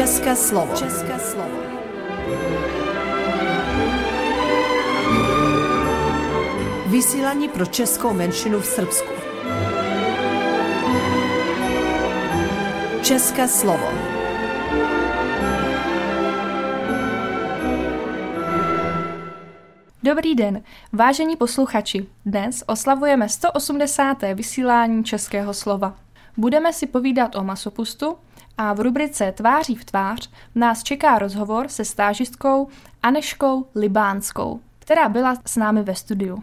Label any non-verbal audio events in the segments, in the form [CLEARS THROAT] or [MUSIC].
České slovo. České slovo. Vysílání pro českou menšinu v Srbsku. České slovo. Dobrý den, vážení posluchači. Dnes oslavujeme 180. vysílání Českého slova. Budeme si povídat o masopustu a v rubrice Tváří v tvář nás čeká rozhovor se stážistkou Aneškou Libánskou, která byla s námi ve studiu.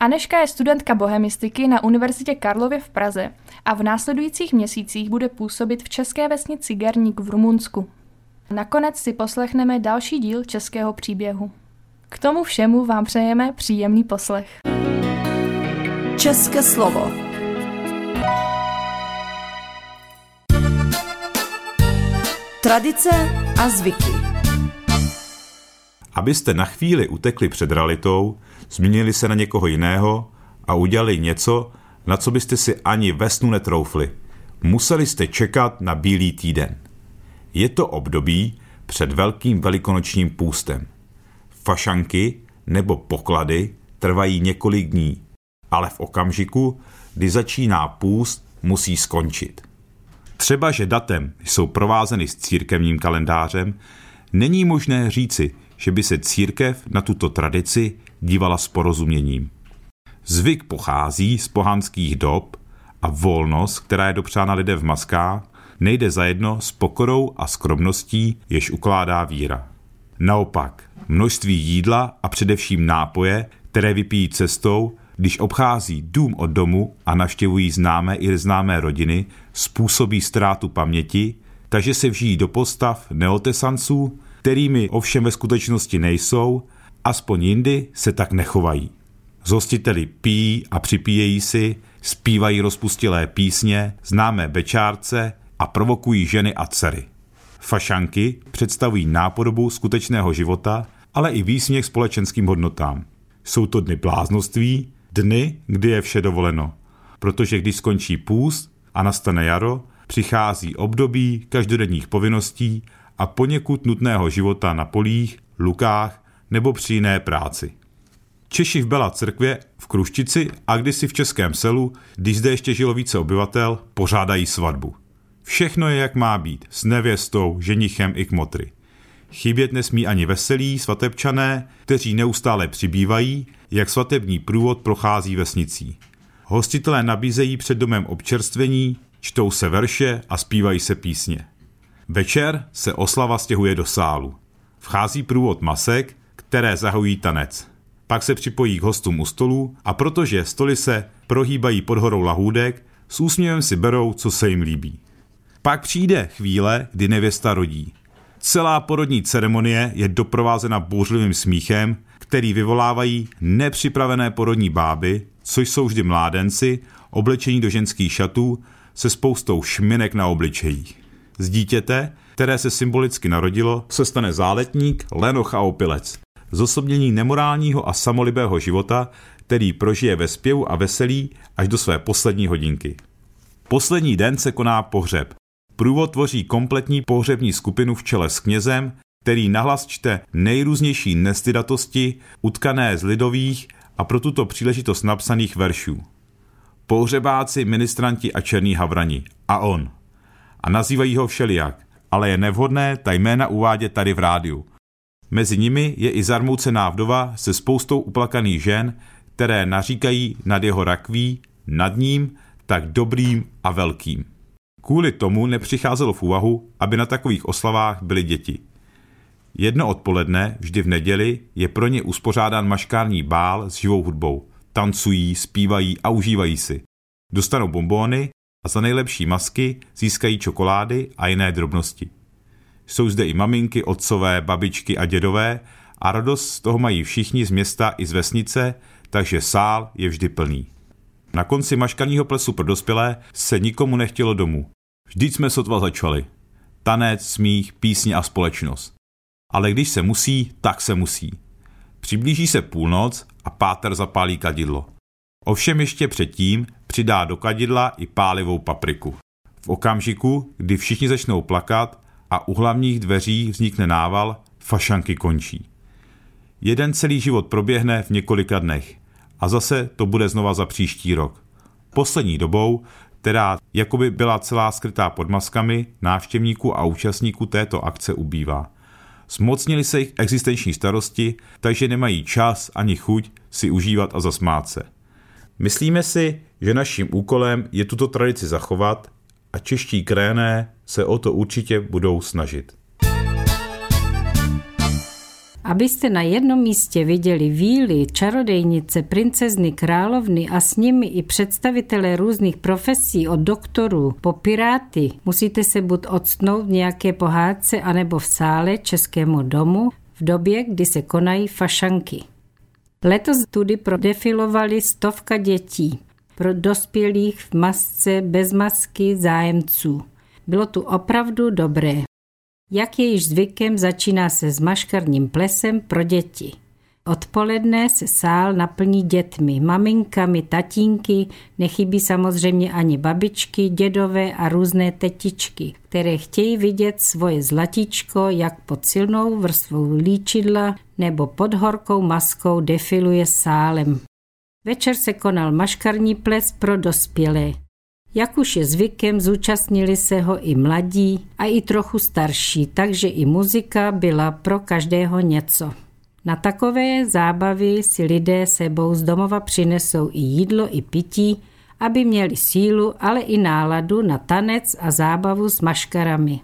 Aneška je studentka bohemistiky na Univerzitě Karlově v Praze a v následujících měsících bude působit v české vesnici Gerník v Rumunsku. Nakonec si poslechneme další díl českého příběhu. K tomu všemu vám přejeme příjemný poslech. České slovo. Tradice a zvyky. Abyste na chvíli utekli před realitou, změnili se na někoho jiného a udělali něco, na co byste si ani ve snu netroufli. Museli jste čekat na bílý týden. Je to období před velkým velikonočním půstem. Fašanky nebo poklady trvají několik dní, ale v okamžiku, kdy začíná půst, musí skončit. Třeba, že datem jsou provázeny s církevním kalendářem, není možné říci, že by se církev na tuto tradici dívala s porozuměním. Zvyk pochází z pohanských dob a volnost, která je dopřána lidé v maskách, nejde zajedno s pokorou a skromností, jež ukládá víra. Naopak, množství jídla a především nápoje, které vypijí cestou, když obchází dům od domu a navštěvují známé i známé rodiny, způsobí ztrátu paměti, takže se vžijí do postav neotesanců, kterými ovšem ve skutečnosti nejsou, aspoň jindy se tak nechovají. Zhostiteli pijí a připíjejí si, zpívají rozpustilé písně, známé bečárce a provokují ženy a dcery. Fašanky představují nápodobu skutečného života, ale i výsměch společenským hodnotám. Jsou to dny bláznoství, dny, kdy je vše dovoleno. Protože když skončí půst a nastane jaro, přichází období každodenních povinností a poněkud nutného života na polích, lukách nebo při jiné práci. Češi v Bela Crkvě v Kruštici a kdysi v Českém selu, když zde ještě žilo více obyvatel, pořádají svatbu. Všechno je jak má být, s nevěstou, ženichem i kmotry. Chybět nesmí ani veselí svatebčané, kteří neustále přibývají, jak svatební průvod prochází vesnicí. Hostitelé nabízejí před domem občerstvení, čtou se verše a zpívají se písně. Večer se oslava stěhuje do sálu. Vchází průvod masek, které zahojí tanec. Pak se připojí k hostům u stolu a protože stoly se prohýbají pod horou lahůdek, s úsměvem si berou, co se jim líbí. Pak přijde chvíle, kdy nevěsta rodí. Celá porodní ceremonie je doprovázena bouřlivým smíchem, který vyvolávají nepřipravené porodní báby, což jsou vždy mládenci, oblečení do ženských šatů se spoustou šminek na obličejích. Z dítěte, které se symbolicky narodilo, se stane záletník, lenoch a opilec. Zosobnění nemorálního a samolibého života, který prožije ve zpěvu a veselí až do své poslední hodinky. Poslední den se koná pohřeb. Průvod tvoří kompletní pohřební skupinu v čele s knězem, který nahlas čte nejrůznější nestydatosti, utkané z lidových a pro tuto příležitost napsaných veršů. Pohřebáci, ministranti a černí havrani. A on. A nazývají ho všelijak, ale je nevhodné ta jména uvádět tady v rádiu. Mezi nimi je i zarmoucená vdova se spoustou uplakaných žen, které naříkají nad jeho rakví, nad ním, tak dobrým a velkým. Kvůli tomu nepřicházelo v úvahu, aby na takových oslavách byly děti. Jedno odpoledne, vždy v neděli, je pro ně uspořádán maškární bál s živou hudbou. Tancují, zpívají a užívají si. Dostanou bombóny a za nejlepší masky získají čokolády a jiné drobnosti. Jsou zde i maminky, otcové, babičky a dědové a radost z toho mají všichni z města i z vesnice, takže sál je vždy plný. Na konci maškaního plesu pro dospělé se nikomu nechtělo domů. Vždyť jsme sotva začali. Tanec, smích, písně a společnost. Ale když se musí, tak se musí. Přiblíží se půlnoc a páter zapálí kadidlo. Ovšem ještě předtím přidá do kadidla i pálivou papriku. V okamžiku, kdy všichni začnou plakat a u hlavních dveří vznikne nával, fašanky končí. Jeden celý život proběhne v několika dnech a zase to bude znova za příští rok. Poslední dobou, která jakoby byla celá skrytá pod maskami, návštěvníků a účastníků této akce ubývá. Zmocnili se jich existenční starosti, takže nemají čas ani chuť si užívat a zasmát se. Myslíme si, že naším úkolem je tuto tradici zachovat a čeští kréné se o to určitě budou snažit. Abyste na jednom místě viděli víly, čarodejnice, princezny, královny a s nimi i představitelé různých profesí od doktorů po piráty, musíte se buď odstnout v nějaké pohádce anebo v sále Českému domu v době, kdy se konají fašanky. Letos tudy prodefilovali stovka dětí, pro dospělých v masce, bez masky, zájemců. Bylo tu opravdu dobré. Jak je již zvykem, začíná se s maškarním plesem pro děti. Odpoledne se sál naplní dětmi, maminkami, tatínky, nechybí samozřejmě ani babičky, dědové a různé tetičky, které chtějí vidět svoje zlatičko, jak pod silnou vrstvou líčidla nebo pod horkou maskou defiluje sálem. Večer se konal maškarní ples pro dospělé. Jak už je zvykem, zúčastnili se ho i mladí a i trochu starší, takže i muzika byla pro každého něco. Na takové zábavy si lidé sebou z domova přinesou i jídlo, i pití, aby měli sílu, ale i náladu na tanec a zábavu s maškarami.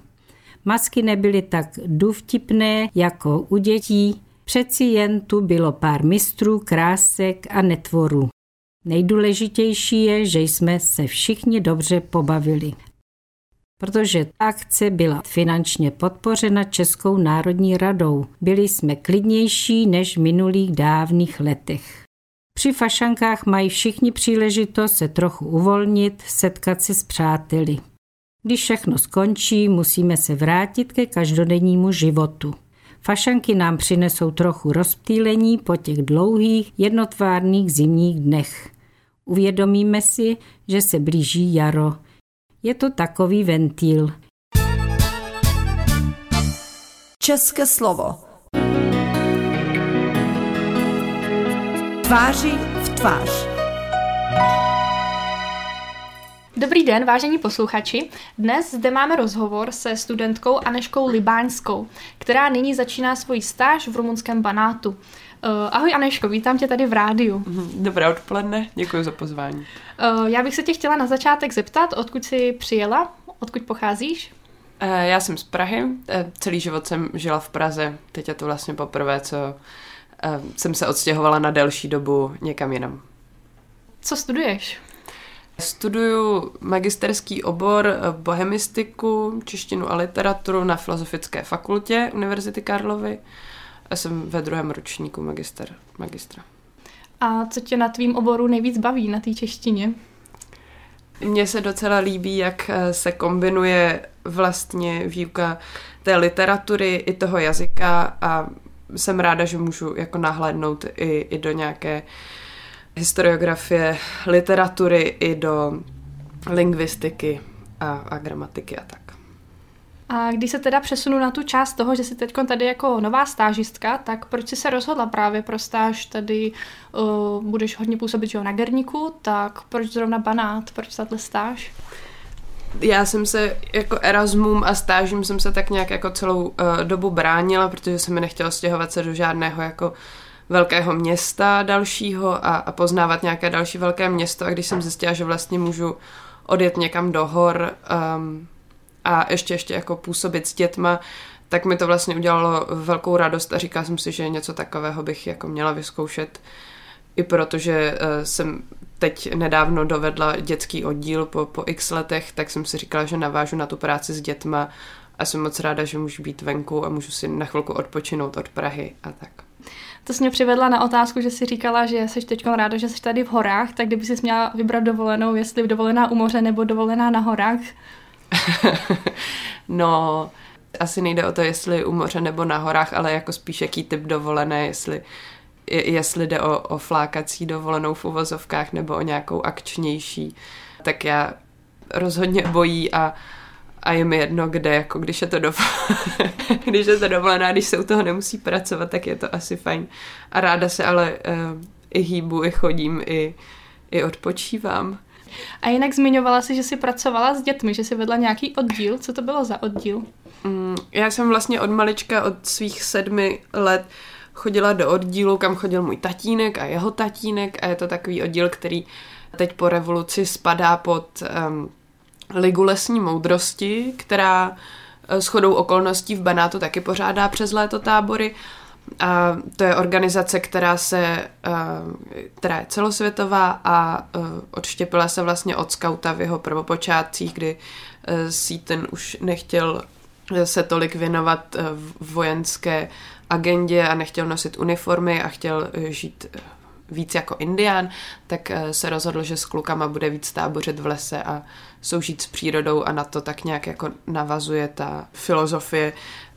Masky nebyly tak důvtipné jako u dětí, přeci jen tu bylo pár mistrů, krásek a netvorů. Nejdůležitější je, že jsme se všichni dobře pobavili. Protože akce byla finančně podpořena Českou národní radou. Byli jsme klidnější než v minulých dávných letech. Při fašankách mají všichni příležitost se trochu uvolnit, setkat se s přáteli. Když všechno skončí, musíme se vrátit ke každodennímu životu. Fašanky nám přinesou trochu rozptýlení po těch dlouhých, jednotvárných zimních dnech. Uvědomíme si, že se blíží jaro. Je to takový ventil. České slovo. Tváři v tvář. Dobrý den, vážení posluchači. Dnes zde máme rozhovor se studentkou Aneškou Libáňskou, která nyní začíná svoji stáž v rumunském Banátu. Uh, ahoj Aneško, vítám tě tady v rádiu. Mhm, dobré odpoledne, děkuji za pozvání. Uh, já bych se tě chtěla na začátek zeptat, odkud jsi přijela, odkud pocházíš? Uh, já jsem z Prahy, uh, celý život jsem žila v Praze, teď je to vlastně poprvé, co uh, jsem se odstěhovala na delší dobu někam jinam. Co studuješ? Studuju magisterský obor bohemistiku, češtinu a literaturu na Filozofické fakultě Univerzity Karlovy. A jsem ve druhém ročníku magister, magistra. A co tě na tvým oboru nejvíc baví na té češtině? Mně se docela líbí, jak eh, se kombinuje vlastně výuka té literatury i toho jazyka a jsem ráda, že můžu jako nahlédnout i, i do nějaké historiografie literatury, i do lingvistiky a, a gramatiky a tak. A když se teda přesunu na tu část toho, že jsi teď tady jako nová stážistka, tak proč jsi se rozhodla právě pro stáž tady, uh, budeš hodně působit že na Gerníku, tak proč zrovna Banát, proč tato stáž? Já jsem se jako Erasmum a stážím jsem se tak nějak jako celou uh, dobu bránila, protože jsem mi nechtěla stěhovat se do žádného jako velkého města dalšího a, a poznávat nějaké další velké město a když jsem zjistila, že vlastně můžu odjet někam do hor, um, a ještě ještě jako působit s dětma, tak mi to vlastně udělalo velkou radost a říkala jsem si, že něco takového bych jako měla vyzkoušet i protože uh, jsem teď nedávno dovedla dětský oddíl po, po x letech, tak jsem si říkala, že navážu na tu práci s dětma a jsem moc ráda, že můžu být venku a můžu si na chvilku odpočinout od Prahy a tak. To jsi mě přivedla na otázku, že jsi říkala, že jsi teď ráda, že jsi tady v horách, tak kdyby jsi měla vybrat dovolenou, jestli dovolená u moře nebo dovolená na horách, [LAUGHS] no, asi nejde o to, jestli u moře nebo na horách, ale jako spíš jaký typ dovolené, jestli, jestli jde o, o flákací dovolenou v uvozovkách nebo o nějakou akčnější, tak já rozhodně bojí a, a je mi jedno, kde, jako když je to dovolená, [LAUGHS] když je to dovolená, když se u toho nemusí pracovat, tak je to asi fajn. A ráda se ale uh, i hýbu, i chodím, i, i odpočívám. A jinak zmiňovala si, že jsi pracovala s dětmi, že jsi vedla nějaký oddíl. Co to bylo za oddíl? Mm, já jsem vlastně od malička, od svých sedmi let chodila do oddílu, kam chodil můj tatínek a jeho tatínek a je to takový oddíl, který teď po revoluci spadá pod um, Ligu lesní moudrosti, která eh, s chodou okolností v Banátu taky pořádá přes léto tábory. A to je organizace, která se, eh, která je celosvětová a eh, odštěpila se vlastně od skauta v jeho prvopočátcích, kdy si ten už nechtěl se tolik věnovat vojenské agendě a nechtěl nosit uniformy a chtěl žít víc jako indián, tak se rozhodl, že s klukama bude víc tábořit v lese a soužít s přírodou a na to tak nějak jako navazuje ta filozofie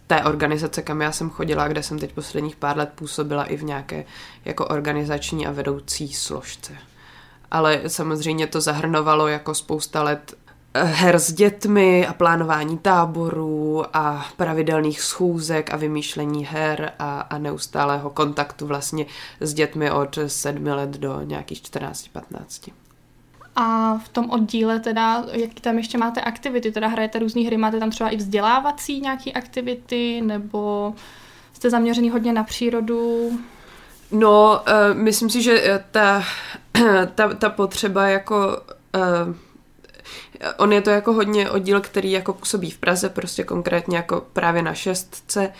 té organizace, kam já jsem chodila, kde jsem teď posledních pár let působila i v nějaké jako organizační a vedoucí složce. Ale samozřejmě to zahrnovalo jako spousta let eh, her s dětmi a plánování táborů a pravidelných schůzek a vymýšlení her a, a neustálého kontaktu vlastně s dětmi od sedmi let do nějakých 14-15. A v tom oddíle teda, jaký tam ještě máte aktivity, teda hrajete různé hry, máte tam třeba i vzdělávací nějaké aktivity, nebo jste zaměřený hodně na přírodu? No, uh, myslím si, že eh, ta, [CLEARS THROAT] ta, ta potřeba jako... Uh, on je to jako hodně oddíl, který jako působí v Praze, prostě konkrétně jako právě na šestce,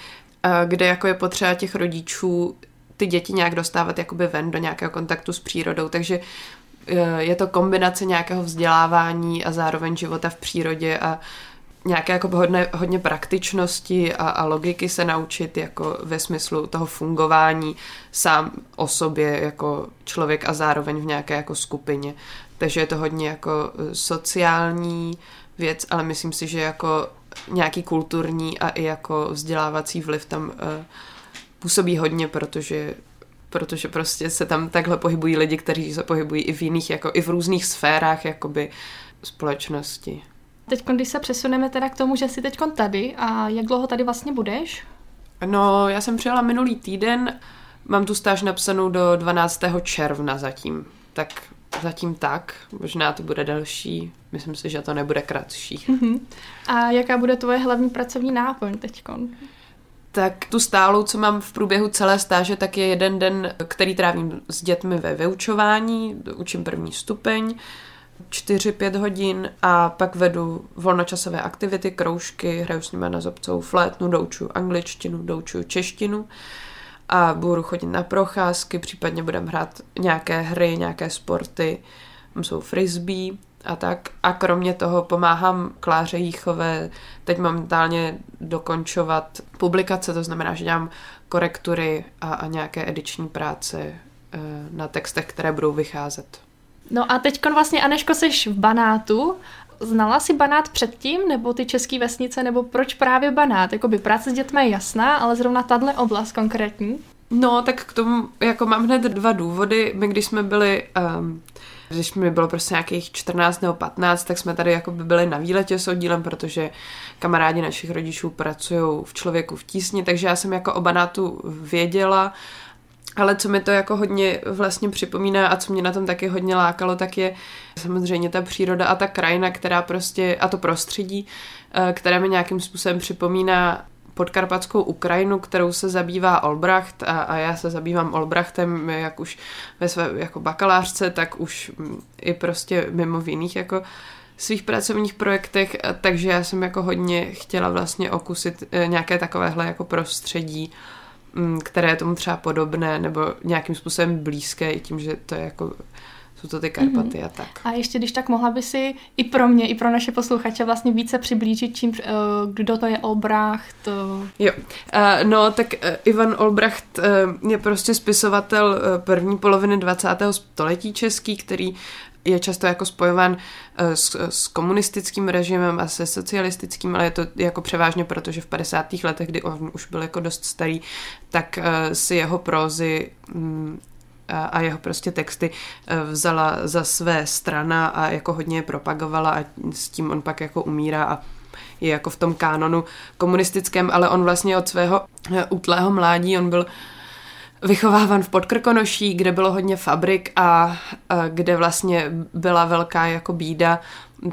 kde jako je potřeba těch rodičů ty děti nějak dostávat jakoby ven do nějakého kontaktu s přírodou, takže je to kombinace nějakého vzdělávání a zároveň života v přírodě a nějaké jako hodně, hodně praktičnosti a, a logiky se naučit jako ve smyslu toho fungování sám o sobě jako člověk a zároveň v nějaké jako skupině. Takže je to hodně jako eh, sociální věc, ale myslím si, že jako nějaký kulturní a i jako vzdělávací vliv tam uh, působí hodně, protože protože prostě se tam takhle pohybují lidi, kteří se pohybují i v jiných, jako i v různých sférách jakoby společnosti. Teď, když se přesuneme teda k tomu, že jsi teď tady a jak dlouho tady vlastně budeš? No, já jsem přijela minulý týden, mám tu stáž napsanou do 12. června zatím, tak zatím tak, možná to bude delší, myslím si, že to nebude kratší. A jaká bude tvoje hlavní pracovní náplň teďkon? Tak tu stálou, co mám v průběhu celé stáže, tak je jeden den, který trávím s dětmi ve vyučování, učím první stupeň, 4-5 hodin a pak vedu volnočasové aktivity, kroužky, hraju s nimi na zobcou flétnu, doučuju angličtinu, doučuju češtinu a budu chodit na procházky, případně budem hrát nějaké hry, nějaké sporty, jsou frisbee a tak. A kromě toho pomáhám Kláře Jíchové teď momentálně dokončovat publikace, to znamená, že dělám korektury a, a nějaké ediční práce e, na textech, které budou vycházet. No a teď vlastně, Aneško, jsi v Banátu. Znala jsi Banát předtím, nebo ty české vesnice, nebo proč právě Banát? Jakoby práce s dětmi je jasná, ale zrovna tahle oblast konkrétní? No, tak k tomu jako mám hned dva důvody. My, když jsme byli um, když mi bylo prostě nějakých 14 nebo 15, tak jsme tady jako by byli na výletě s oddílem, protože kamarádi našich rodičů pracují v člověku v tísni, takže já jsem jako o banátu věděla, ale co mi to jako hodně vlastně připomíná a co mě na tom taky hodně lákalo, tak je samozřejmě ta příroda a ta krajina, která prostě, a to prostředí, eh, které mi nějakým způsobem připomíná podkarpatskou Ukrajinu, kterou se zabývá Olbracht a, a já se zabývám Olbrachtem jak už ve své jako bakalářce, tak už i prostě mimo v jiných jako svých pracovních projektech, takže já jsem jako hodně chtěla vlastně okusit eh, nějaké takovéhle jako prostředí, mm, které je tomu třeba podobné nebo nějakým způsobem blízké i tím, že to je jako jsou to ty Karpaty mm-hmm. a tak. A ještě když tak mohla by si i pro mě, i pro naše posluchače vlastně více přiblížit, čím, uh, kdo to je Olbracht. Uh... Jo, uh, no tak Ivan Olbracht je prostě spisovatel první poloviny 20. století český, který je často jako spojován s, s komunistickým režimem a se socialistickým, ale je to jako převážně proto, že v 50. letech, kdy on už byl jako dost starý, tak si jeho prózy mm, a jeho prostě texty eh, vzala za své strana a jako hodně je propagovala a s tím on pak jako umírá a je jako v tom kánonu komunistickém, ale on vlastně od svého eh, útlého mládí, on byl vychováván v Podkrkonoší, kde bylo hodně fabrik a, a kde vlastně byla velká jako bída,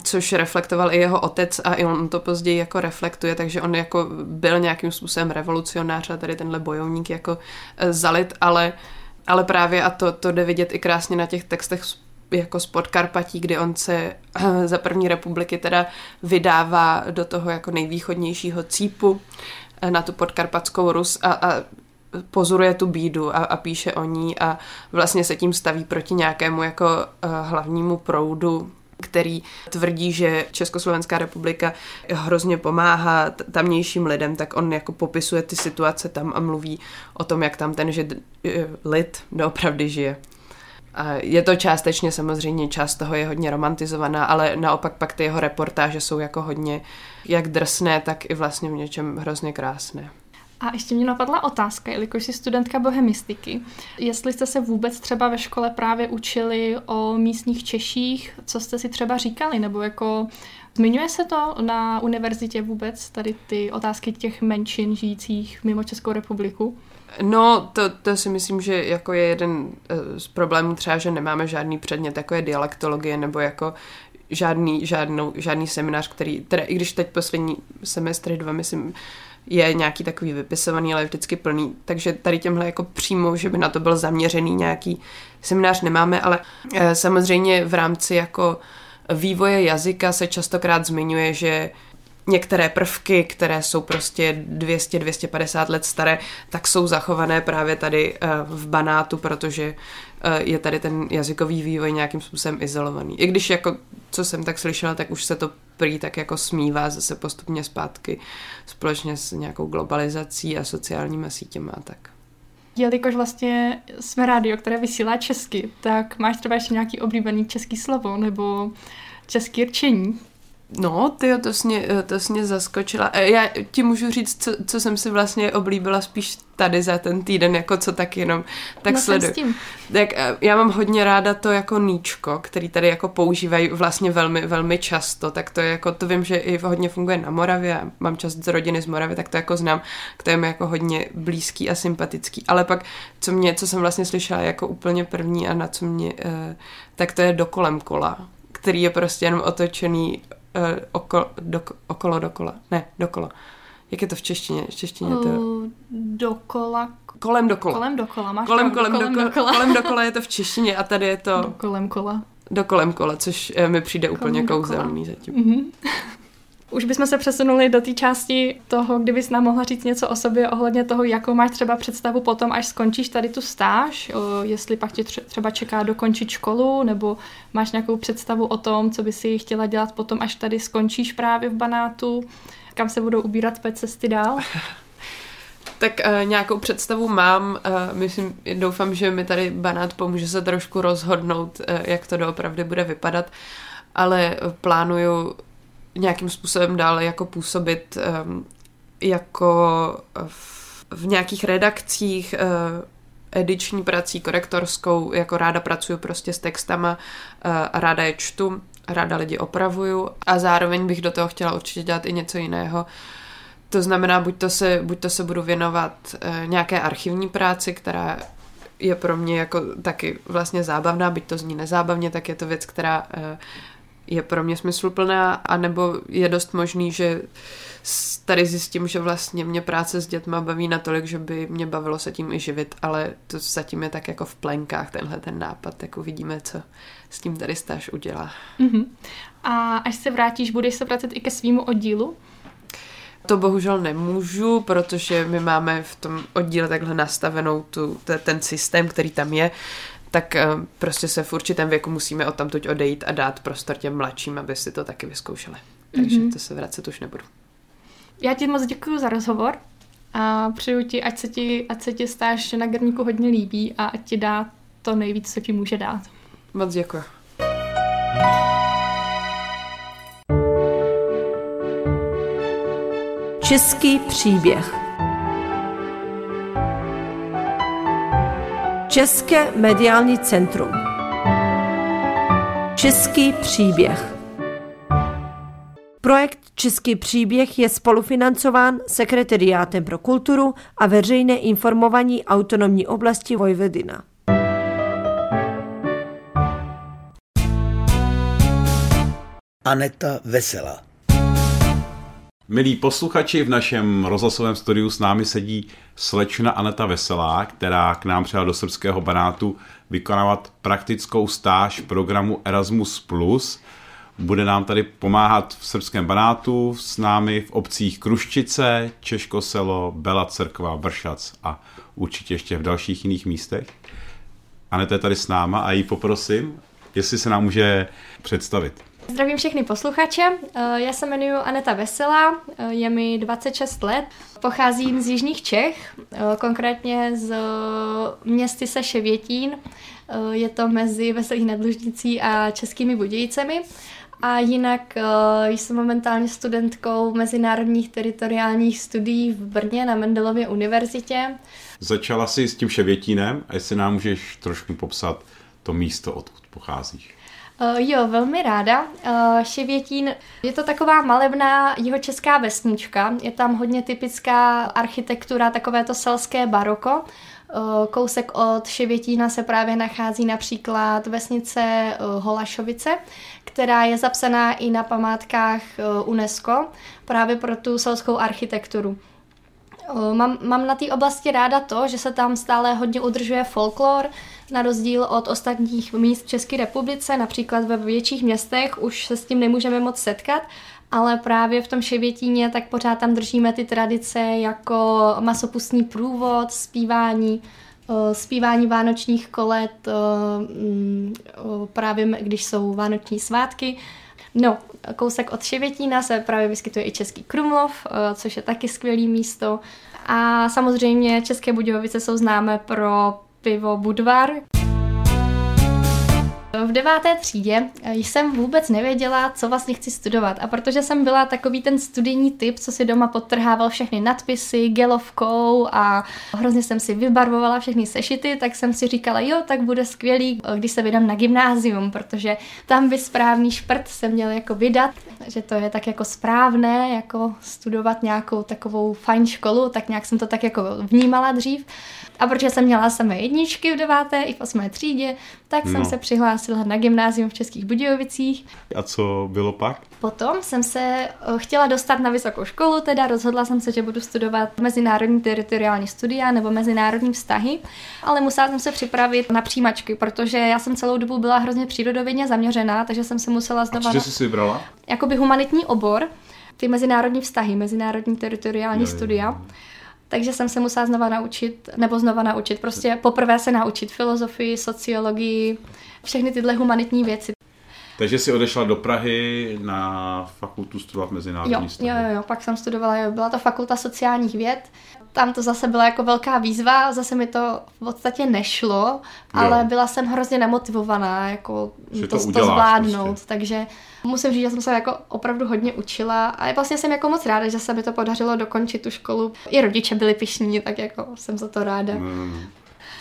což reflektoval i jeho otec a i on to později jako reflektuje, takže on jako byl nějakým způsobem revolucionář a tady tenhle bojovník jako e, zalit, ale, ale právě a to, to jde vidět i krásně na těch textech jako z Podkarpatí, kdy on se e, za první republiky teda vydává do toho jako nejvýchodnějšího cípu e, na tu podkarpatskou Rus a, a pozoruje tu bídu a, a píše o ní a vlastně se tím staví proti nějakému jako uh, hlavnímu proudu který tvrdí, že Československá republika hrozně pomáhá tamnějším lidem, tak on jako popisuje ty situace tam a mluví o tom, jak tam ten že eh, lid doopravdy žije. A je to částečně samozřejmě, část toho je hodně romantizovaná, ale naopak pak ty jeho reportáže jsou jako hodně jak drsné, tak i vlastně v něčem hrozně krásné. A ještě mě napadla otázka, jelikož jsi studentka bohemistiky, jestli jste se vůbec třeba ve škole právě učili o místních Češích, co jste si třeba říkali, nebo jako zmiňuje se to na univerzitě vůbec, tady ty otázky těch menšin žijících mimo Českou republiku? No, to, to si myslím, že jako je jeden eh, z problémů třeba, že nemáme žádný předmět, jako je dialektologie, nebo jako žádný, žádnou, žádný seminář, který, teda i když teď poslední semestry dva, myslím, je nějaký takový vypisovaný, ale vždycky plný. Takže tady těmhle jako přímo, že by na to byl zaměřený nějaký seminář nemáme, ale eh, samozřejmě v rámci jako vývoje jazyka se častokrát zmiňuje, že některé prvky, které jsou prostě 200-250 let staré, tak jsou zachované právě tady eh, v Banátu, protože eh, je tady ten jazykový vývoj nějakým způsobem izolovaný. I když jako, co jsem tak slyšela, tak už se to prý tak jako smívá zase postupně zpátky společně s nějakou globalizací a sociálními sítěmi a tak. Jelikož vlastně jsme rádio, které vysílá česky, tak máš třeba ještě nějaký oblíbený český slovo nebo český rčení? No, ty to mě, to mě zaskočila. E, já ti můžu říct, co, co jsem si vlastně oblíbila spíš tady za ten týden, jako co tak jenom tak no, sleduju. Tak e, já mám hodně ráda to jako níčko, který tady jako používají vlastně velmi, velmi často, tak to je jako, to vím, že i hodně funguje na Moravě, mám čas z rodiny z Moravy, tak to jako znám, to je mi jako hodně blízký a sympatický, ale pak, co mě, co jsem vlastně slyšela jako úplně první a na co mě, eh, tak to je dokolem kola, který je prostě jenom otočený uh, oko, do, okolo dokola. Ne, dokola. Jak je to v češtině? V češtině to... Uh, dokola. Kolem dokola. Kolem dokola. Máš kolem, kolem, kolem, dokola, dokola. kolem [LAUGHS] dokola je to v češtině a tady je to... Dokolem kola. Dokolem kola, což eh, mi přijde kolem úplně kouzelný zatím. Mm-hmm. Už bychom se přesunuli do té části toho, kdybys nám mohla říct něco o sobě ohledně toho, jakou máš třeba představu potom, až skončíš tady tu stáž, jestli pak tě třeba čeká dokončit školu, nebo máš nějakou představu o tom, co by si chtěla dělat potom, až tady skončíš právě v Banátu, kam se budou ubírat tvé cesty dál? [LAUGHS] Tak uh, nějakou představu mám, uh, myslím, doufám, že mi tady Banát pomůže se trošku rozhodnout, uh, jak to doopravdy bude vypadat, ale plánuju nějakým způsobem dál jako působit um, jako v, v nějakých redakcích, uh, ediční prací, korektorskou, jako ráda pracuju prostě s textama uh, a ráda je čtu, ráda lidi opravuju a zároveň bych do toho chtěla určitě dělat i něco jiného. To znamená, buď to se, buď to se budu věnovat uh, nějaké archivní práci, která je pro mě jako taky vlastně zábavná, byť to zní nezábavně, tak je to věc, která uh, je pro mě smysluplná, anebo je dost možný, že tady zjistím, že vlastně mě práce s dětma baví natolik, že by mě bavilo se tím i živit, ale to zatím je tak jako v plenkách tenhle ten nápad, tak uvidíme, co s tím tady stáž udělá. Uh-huh. A až se vrátíš, budeš se vracet i ke svýmu oddílu? To bohužel nemůžu, protože my máme v tom oddíle takhle nastavenou tu, ten systém, který tam je, tak eh, prostě se v určitém věku musíme odtamtud odejít a dát prostor těm mladším, aby si to taky vyzkoušeli. Takže mm-hmm. to se vracet už nebudu. Já ti moc děkuji za rozhovor a přeju ti, ať se ti, ať se ti stáž na Grníku hodně líbí a ať ti dá to nejvíc, co ti může dát. Moc děkuji. Český příběh České mediální centrum. Český příběh. Projekt Český příběh je spolufinancován Sekretariátem pro kulturu a veřejné informování autonomní oblasti Vojvodina. Aneta Veselá. Milí posluchači, v našem rozhlasovém studiu s námi sedí slečna Aneta Veselá, která k nám přijela do srbského banátu vykonávat praktickou stáž programu Erasmus+. Bude nám tady pomáhat v srbském banátu s námi v obcích Kruščice, Češkoselo, Bela Cerkva, Bršac a určitě ještě v dalších jiných místech. Aneta je tady s náma a jí poprosím, jestli se nám může představit. Zdravím všechny posluchače, eh, já se jmenuji Aneta Veselá, eh, je mi 26 let, pocházím z Jižních Čech, eh, konkrétně z městy se Ševětín, je to mezi Veselých nad Lužnicí a Českými Budějicemi. A jinak jsem momentálně studentkou mezinárodních teritoriálních studií v Brně na Mendelově univerzitě. Začala jsi s tím Ševětínem a jestli nám můžeš trošku popsat to místo, odkud pocházíš. Uh, jo, velmi ráda. Uh, Ševětín je to taková malebná jihočeská vesnička. Je tam hodně typická architektura, takové to selské baroko. Uh, kousek od Ševětína se právě nachází například vesnice Holašovice, která je zapsaná i na památkách UNESCO právě pro tu selskou architekturu. Mám, mám na té oblasti ráda to, že se tam stále hodně udržuje folklor, na rozdíl od ostatních míst v České republice, například ve větších městech už se s tím nemůžeme moc setkat, ale právě v tom Ševětíně tak pořád tam držíme ty tradice jako masopustní průvod, zpívání, zpívání vánočních kolet, mm, právě když jsou vánoční svátky. No, kousek od Ševětína se právě vyskytuje i Český Krumlov, což je taky skvělý místo. A samozřejmě České Budějovice jsou známé pro pivo Budvar. V deváté třídě jsem vůbec nevěděla, co vlastně chci studovat a protože jsem byla takový ten studijní typ, co si doma podtrhával všechny nadpisy gelovkou a hrozně jsem si vybarvovala všechny sešity, tak jsem si říkala, jo, tak bude skvělý, když se vydám na gymnázium, protože tam by správný šprt se měl jako vydat, že to je tak jako správné, jako studovat nějakou takovou fajn školu, tak nějak jsem to tak jako vnímala dřív. A protože jsem měla samé jedničky v deváté i v osmé třídě, tak no. jsem se přihlásila na gymnázium v Českých Budějovicích. A co bylo pak? Potom jsem se eh, chtěla dostat na vysokou školu, teda rozhodla jsem se, že budu studovat mezinárodní teritoriální studia nebo mezinárodní vztahy, ale musela jsem se připravit na přijímačky, protože já jsem celou dobu byla hrozně přírodovědně zaměřená, takže jsem se musela znova... A jsi si vybrala? Jakoby humanitní obor, ty mezinárodní vztahy, mezinárodní teritoriální jo, studia. Jo, jo. Takže jsem se musela znova naučit, nebo znova naučit, prostě poprvé se naučit filozofii, sociologii, všechny tyhle humanitní věci. Takže jsi odešla do Prahy na fakultu studovat mezinárodní jo, vztahy. Jo, jo, jo, pak jsem studovala, jo, byla to fakulta sociálních věd. Tam to zase byla jako velká výzva, zase mi to v podstatě nešlo, jo. ale byla jsem hrozně nemotivovaná, jako to, to, to zvládnout, prostě. takže musím říct, že jsem se jako opravdu hodně učila a vlastně jsem jako moc ráda, že se mi to podařilo dokončit tu školu. I rodiče byli pišní, tak jako jsem za to ráda. Mm.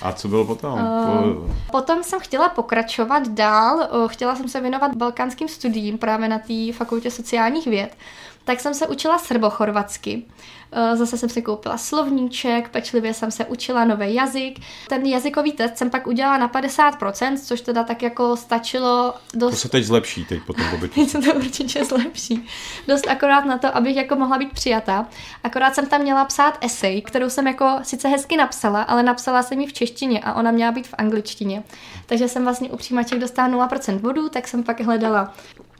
A co bylo potom? Uh, potom jsem chtěla pokračovat dál, uh, chtěla jsem se věnovat balkánským studiím právě na té fakultě sociálních věd tak jsem se učila srbochorvatsky. Eh, zase jsem si koupila slovníček, pečlivě jsem se učila nový jazyk. Ten jazykový test jsem pak udělala na 50%, což teda tak jako stačilo dost... To se teď zlepší, teď po tom [LAUGHS] pobytu. teď se to určitě zlepší. Dost akorát na to, abych jako mohla být přijata. Akorát jsem tam měla psát esej, kterou jsem jako sice hezky napsala, ale napsala jsem ji v češtině a ona měla být v angličtině. Takže jsem vlastně u přijímaček dostala 0% bodů, tak jsem pak hledala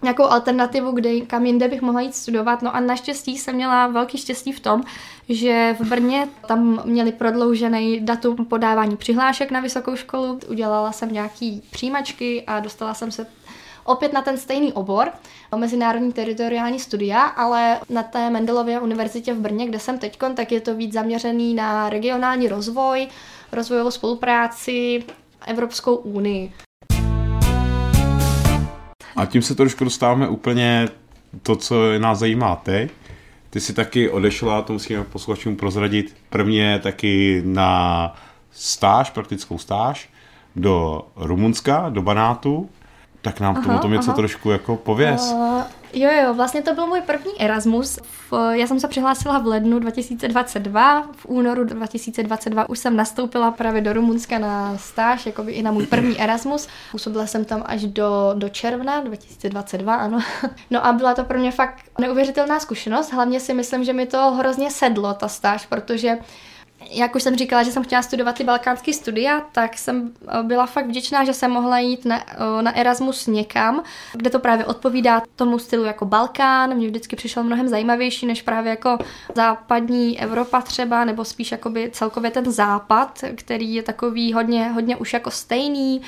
nějakou alternativu, kde, kam jinde bych mohla jít studovat. No a naštěstí jsem měla velký štěstí v tom, že v Brně tam měli prodloužený datum podávání přihlášek na vysokou školu. Udělala jsem nějaký přijímačky a dostala jsem se opět na ten stejný obor, mezinárodní teritoriální studia, ale na té Mendelově univerzitě v Brně, kde jsem teď, tak je to víc zaměřený na regionální rozvoj, rozvojovou spolupráci, Evropskou unii. A tím se trošku dostáváme úplně to, co nás zajímá teď. Ty jsi taky odešla, to musíme posluchačům prozradit, prvně taky na stáž, praktickou stáž do Rumunska, do Banátu. Tak nám aha, tomu tom něco aha. trošku jako pověz. Uh, Jo, jo, vlastně to byl můj první Erasmus. V, já jsem se přihlásila v lednu 2022, v únoru 2022 už jsem nastoupila právě do Rumunska na stáž, jakoby i na můj první [CLEARS THROAT] Erasmus. Působila jsem tam až do, do června 2022, ano. [LAUGHS] No a byla to pro mě fakt neuvěřitelná zkušenost, hlavně si myslím, že mi to hrozně sedlo, ta stáž, protože jak už jsem říkala, že jsem chtěla studovat ty balkánské studia, tak jsem eh, byla fakt vděčná, že jsem mohla jít na, eh, na Erasmus někam, kde to právě odpovídá tomu stylu jako Balkán. Mně vždycky přišel mnohem zajímavější než právě jako západní Evropa třeba, nebo spíš jakoby celkově ten západ, který je takový hodně, hodně už jako stejný,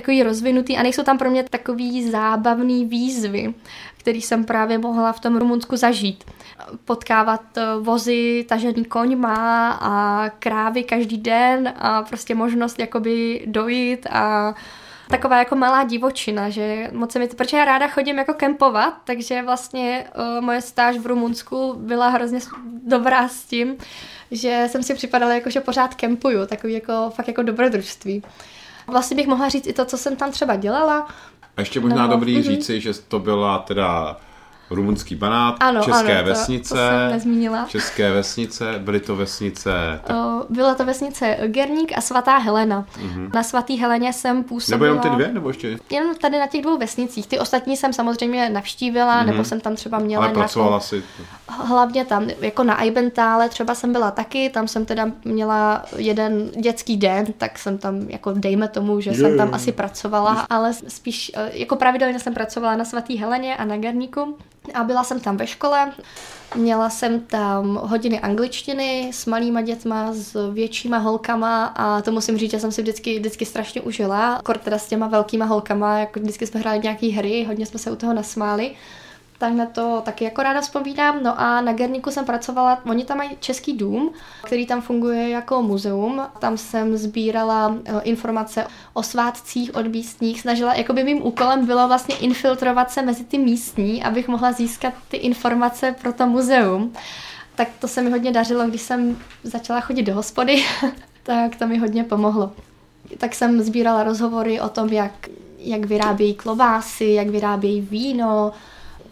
takový rozvinutý a nejsou tam pro mě takový zábavný výzvy, který jsem právě mohla v tom Rumunsku zažít. Potkávat eh, vozy tažený koňma a krávy každý den a prostě možnost jakoby dojít a taková jako malá divočina, že moc se mi to, protože já ráda chodím jako kempovat, takže vlastně uh, moje stáž v Rumunsku byla hrozně dobrá s tím, že jsem si připadala jako, že pořád kempuju, takový jako fakt jako dobrodružství. Vlastně bych mohla říct i to, co jsem tam třeba dělala. A ještě možná nebo, dobrý mm-hmm. říci, že to byla teda rumunský banát, ano, české ano, vesnice. To, to jsem nezmínila. České vesnice, byly to vesnice... Tak... Byla to vesnice Gerník a Svatá Helena. Mm-hmm. Na Svatý Heleně jsem působila... Nebo jenom ty dvě, nebo ještě? Jenom tady na těch dvou vesnicích. Ty ostatní jsem samozřejmě navštívila, mm-hmm. nebo jsem tam třeba měla Ale pracovala nějakou... si... Hlavně tam, jako na Eibentále třeba jsem byla taky, tam jsem teda měla jeden dětský den, tak jsem tam, jako dejme tomu, že jsem tam asi pracovala, ale spíš, eh, jako pravidelně jsem pracovala na Svatý Heleně a na Gerníku. A byla jsem tam ve škole, měla jsem tam hodiny angličtiny s malýma dětma, s většíma holkama a to musím říct, že jsem si vždycky, vždycky strašně užila. Kor teda s těma velkýma holkama, jako vždycky jsme hráli nějaký hry, hodně jsme se u toho nasmáli tak na to taky jako ráda vzpomínám. No a na Gerniku jsem pracovala, oni tam mají český dům, který tam funguje jako muzeum. Tam jsem sbírala eh, informace o svátcích od místních. Snažila, jako by mým úkolem bylo vlastně infiltrovat se mezi ty místní, abych mohla získat ty informace pro to muzeum. Tak to se mi hodně dařilo, když jsem začala chodit do hospody, [LAUGHS] tak to mi hodně pomohlo. Tak jsem sbírala rozhovory o tom, jak, jak vyrábějí klobásy, jak vyrábějí víno,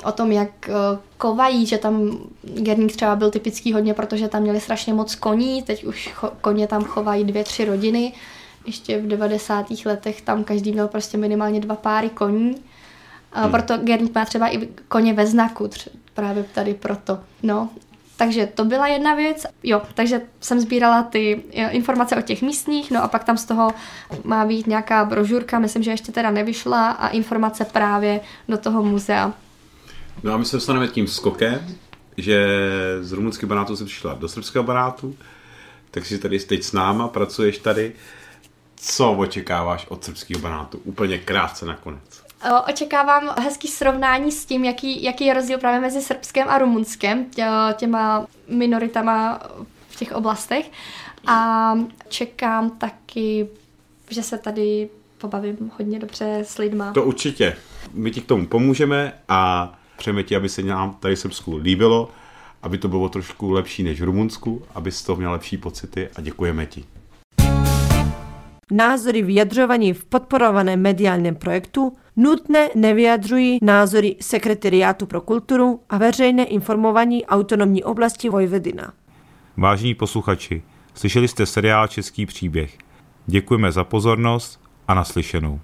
o tom, jak eh, kovají, že tam Gerník třeba byl typický hodně, protože tam měli strašně moc koní, teď už cho, koně tam chovají dvě, tři rodiny, ještě v 90. letech tam každý měl prostě minimálně dva páry koní, a hmm. proto Gerník má třeba i koně ve znaku, právě tady proto. No, takže to byla jedna věc. Jo, takže jsem sbírala ty eh, informace o těch místních, no a pak tam z toho má být nějaká brožurka, myslím, že ještě teda nevyšla, a informace právě do toho muzea. No a my se dostaneme tím skokem, že z rumunského banátu se přišla do srbského banátu, tak si tady teď s náma, pracuješ tady. Co očekáváš od srbského banátu? Úplně krátce nakonec. Očekávám hezký srovnání s tím, jaký, jaký je rozdíl právě mezi srbském a rumunském, tě, těma minoritama v těch oblastech. A čekám taky, že se tady pobavím hodně dobře s lidma. To určitě. My ti k tomu pomůžeme a Přejeme ti, aby se nám tady v Srbsku líbilo, aby to bylo trošku lepší než v Rumunsku, aby z toho měl lepší pocity a děkujeme ti. Názory vyjadřovaní v podporovaném mediálním projektu nutné nevyjadřují názory Sekretariátu pro kulturu a veřejné informování autonomní oblasti Vojvedina. Vážení posluchači, slyšeli jste seriál Český příběh. Děkujeme za pozornost a naslyšenou.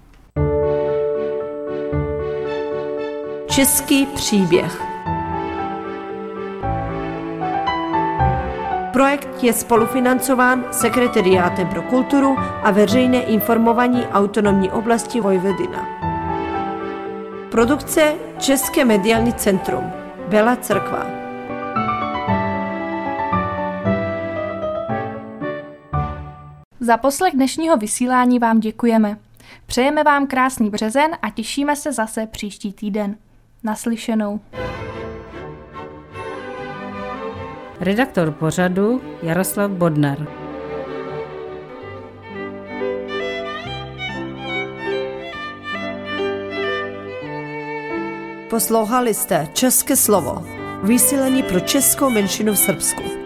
Český příběh. Projekt je spolufinancován Sekretariátem pro kulturu a veřejné informování autonomní oblasti Vojvodina. Produkce České mediální centrum Bela Crkva. Za poslech dnešního vysílání vám děkujeme. Přejeme vám krásný březen a těšíme se zase příští týden. Naslyšenou. Redaktor pořadu Jaroslav Bodnar. Poslouchali jste České slovo, vysílení pro českou menšinu v Srbsku.